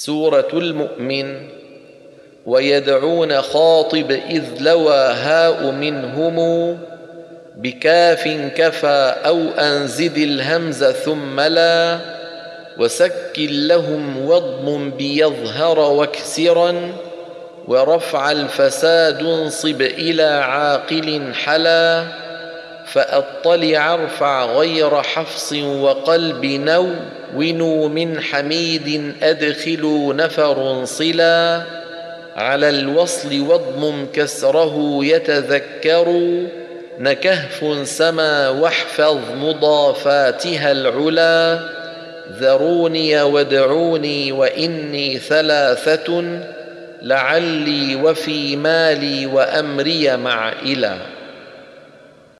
سورة المؤمن ويدعون خاطب إذ لوى هاء منهم بكاف كفى أو أنزد الهمز ثم لا وسكن لهم واضم بيظهر واكسرا ورفع الفساد انصب إلى عاقل حلا فأطلع أرفع غير حفص وقلب نو ونوا من حميد أدخلوا نفر صلا على الوصل واضمم كسره يتذكر نكهف سما واحفظ مضافاتها العلا ذروني وادعوني وإني ثلاثة لعلي وفي مالي وأمري مع إله